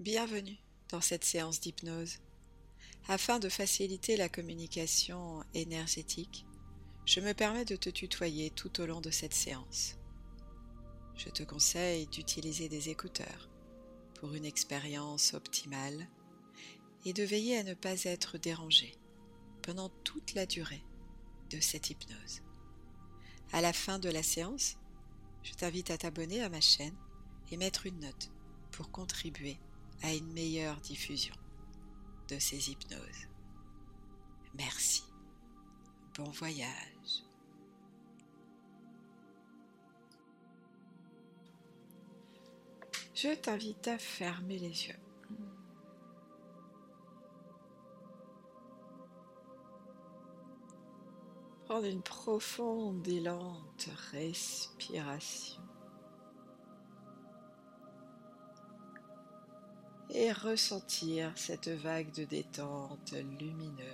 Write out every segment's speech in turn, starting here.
Bienvenue dans cette séance d'hypnose. Afin de faciliter la communication énergétique, je me permets de te tutoyer tout au long de cette séance. Je te conseille d'utiliser des écouteurs pour une expérience optimale et de veiller à ne pas être dérangé pendant toute la durée de cette hypnose. À la fin de la séance, je t'invite à t'abonner à ma chaîne et mettre une note pour contribuer à une meilleure diffusion de ces hypnoses. Merci. Bon voyage. Je t'invite à fermer les yeux. Prendre une profonde et lente respiration. Et ressentir cette vague de détente lumineuse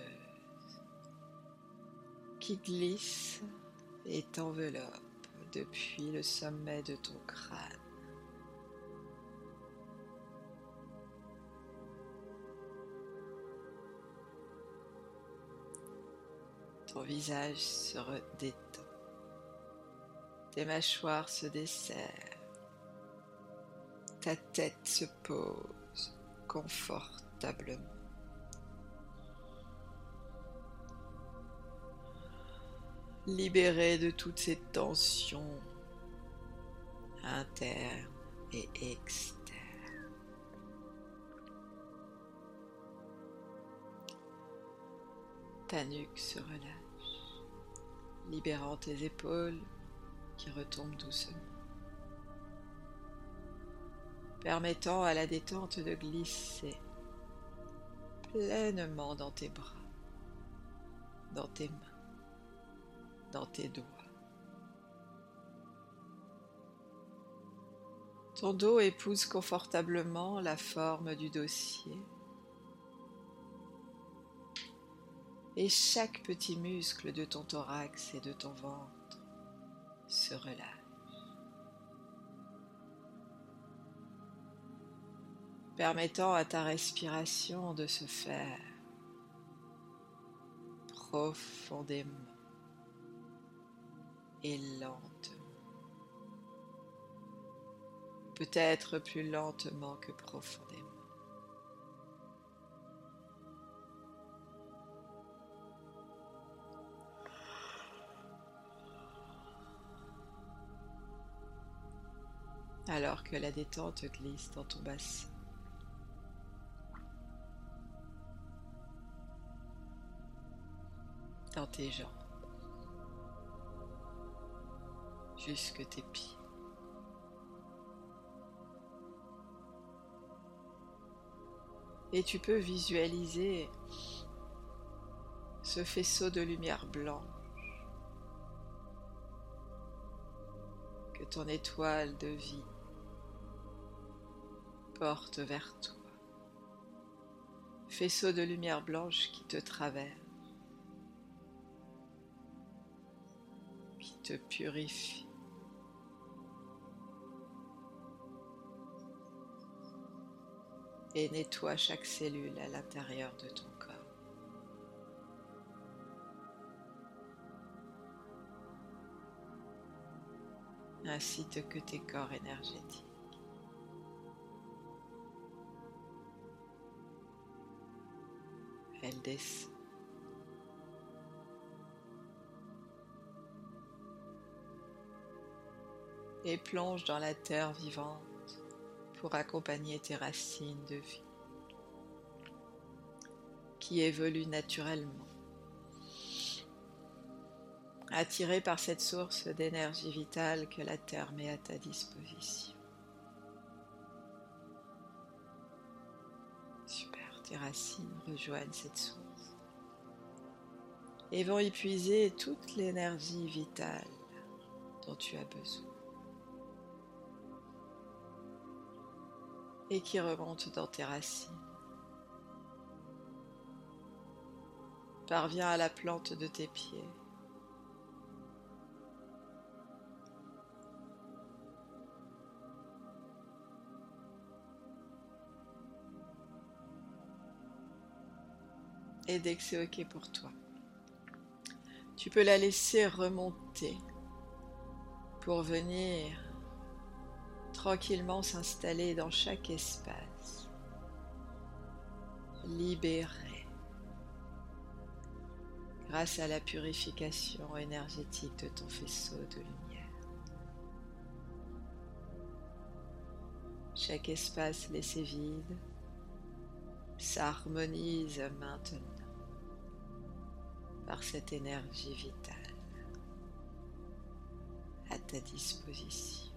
qui glisse et t'enveloppe depuis le sommet de ton crâne. Ton visage se détend. Tes mâchoires se desserrent. Ta tête se pose confortablement. Libéré de toutes ces tensions internes et externes. Ta nuque se relâche, libérant tes épaules qui retombent doucement permettant à la détente de glisser pleinement dans tes bras, dans tes mains, dans tes doigts. Ton dos épouse confortablement la forme du dossier et chaque petit muscle de ton thorax et de ton ventre se relâche. Permettant à ta respiration de se faire profondément et lentement. Peut-être plus lentement que profondément. alors que la détente glisse dans ton bassin. Tes jambes, jusque tes pieds. Et tu peux visualiser ce faisceau de lumière blanche que ton étoile de vie porte vers toi. Faisceau de lumière blanche qui te traverse purifie. Et nettoie chaque cellule à l'intérieur de ton corps. ainsi que tes corps énergétiques. Elle descend. Et plonge dans la terre vivante pour accompagner tes racines de vie qui évoluent naturellement. Attiré par cette source d'énergie vitale que la terre met à ta disposition. Super, tes racines rejoignent cette source et vont épuiser toute l'énergie vitale dont tu as besoin. et qui remonte dans tes racines. Parviens à la plante de tes pieds. et dès que c'est OK pour toi. Tu peux la laisser remonter pour venir tranquillement s'installer dans chaque espace, libéré grâce à la purification énergétique de ton faisceau de lumière. Chaque espace laissé vide s'harmonise maintenant par cette énergie vitale à ta disposition.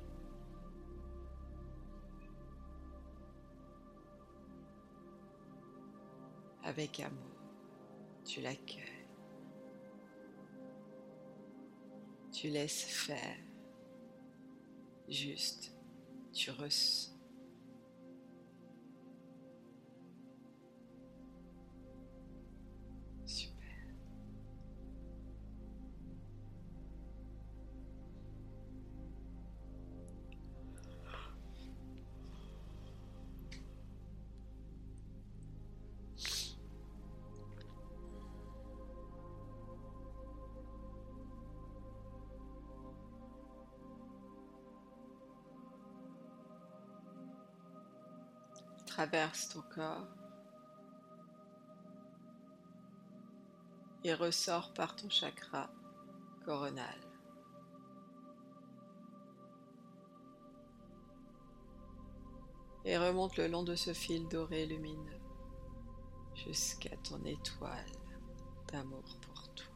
Avec amour, tu l'accueilles. Tu laisses faire. Juste, tu ressens. Traverse ton corps et ressort par ton chakra coronal. Et remonte le long de ce fil doré lumineux jusqu'à ton étoile d'amour pour toi.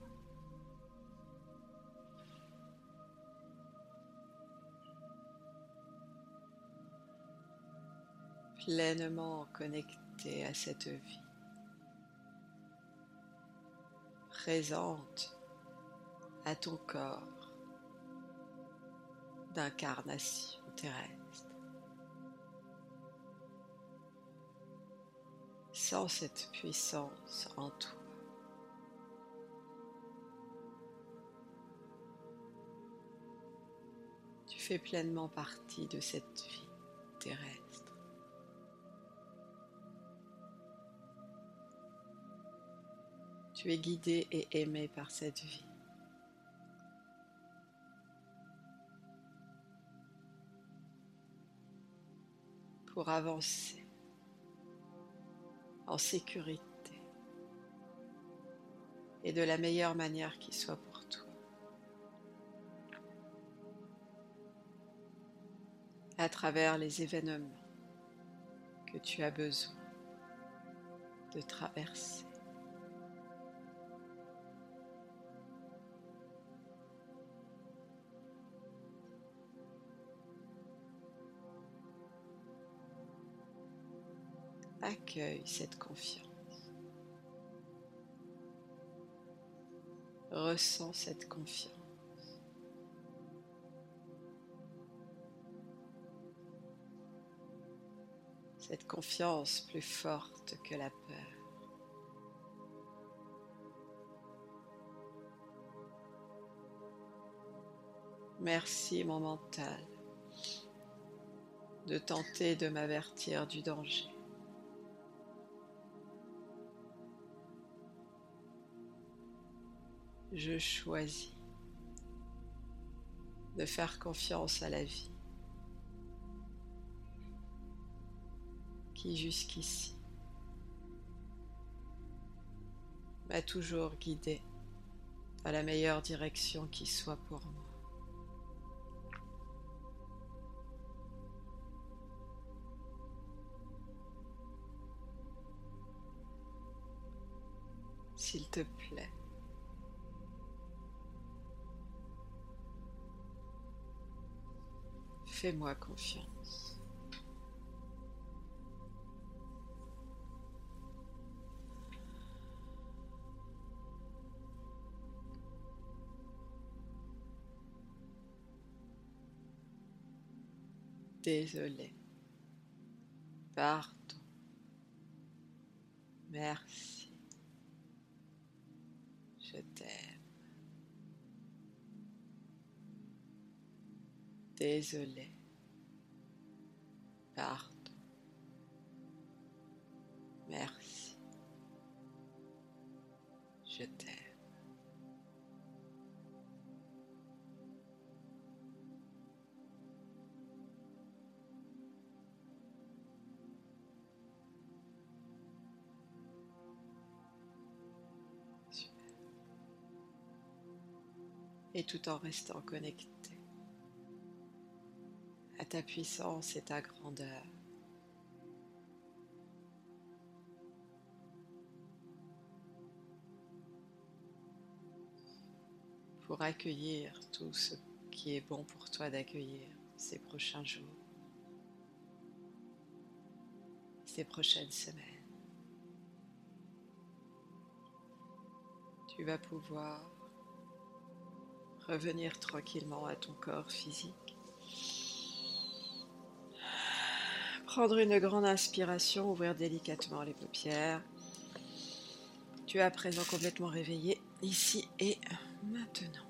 Pleinement connecté à cette vie, présente à ton corps d'incarnation terrestre. Sans cette puissance en toi. Tu fais pleinement partie de cette vie terrestre. Tu es guidé et aimé par cette vie. Pour avancer en sécurité et de la meilleure manière qui soit pour toi. À travers les événements que tu as besoin de traverser. Accueille cette confiance. Ressens cette confiance. Cette confiance plus forte que la peur. Merci mon mental de tenter de m'avertir du danger. Je choisis de faire confiance à la vie qui jusqu'ici m'a toujours guidé dans la meilleure direction qui soit pour moi. S'il te plaît, Fais-moi confiance. Désolé. Pardon. Merci. Je t'aime. Désolé. Pardon. Merci. Je t'aime. et tout en restant connecté ta puissance et ta grandeur. Pour accueillir tout ce qui est bon pour toi d'accueillir ces prochains jours, ces prochaines semaines. Tu vas pouvoir revenir tranquillement à ton corps physique. Prendre une grande inspiration, ouvrir délicatement les paupières. Tu es à présent complètement réveillé ici et maintenant.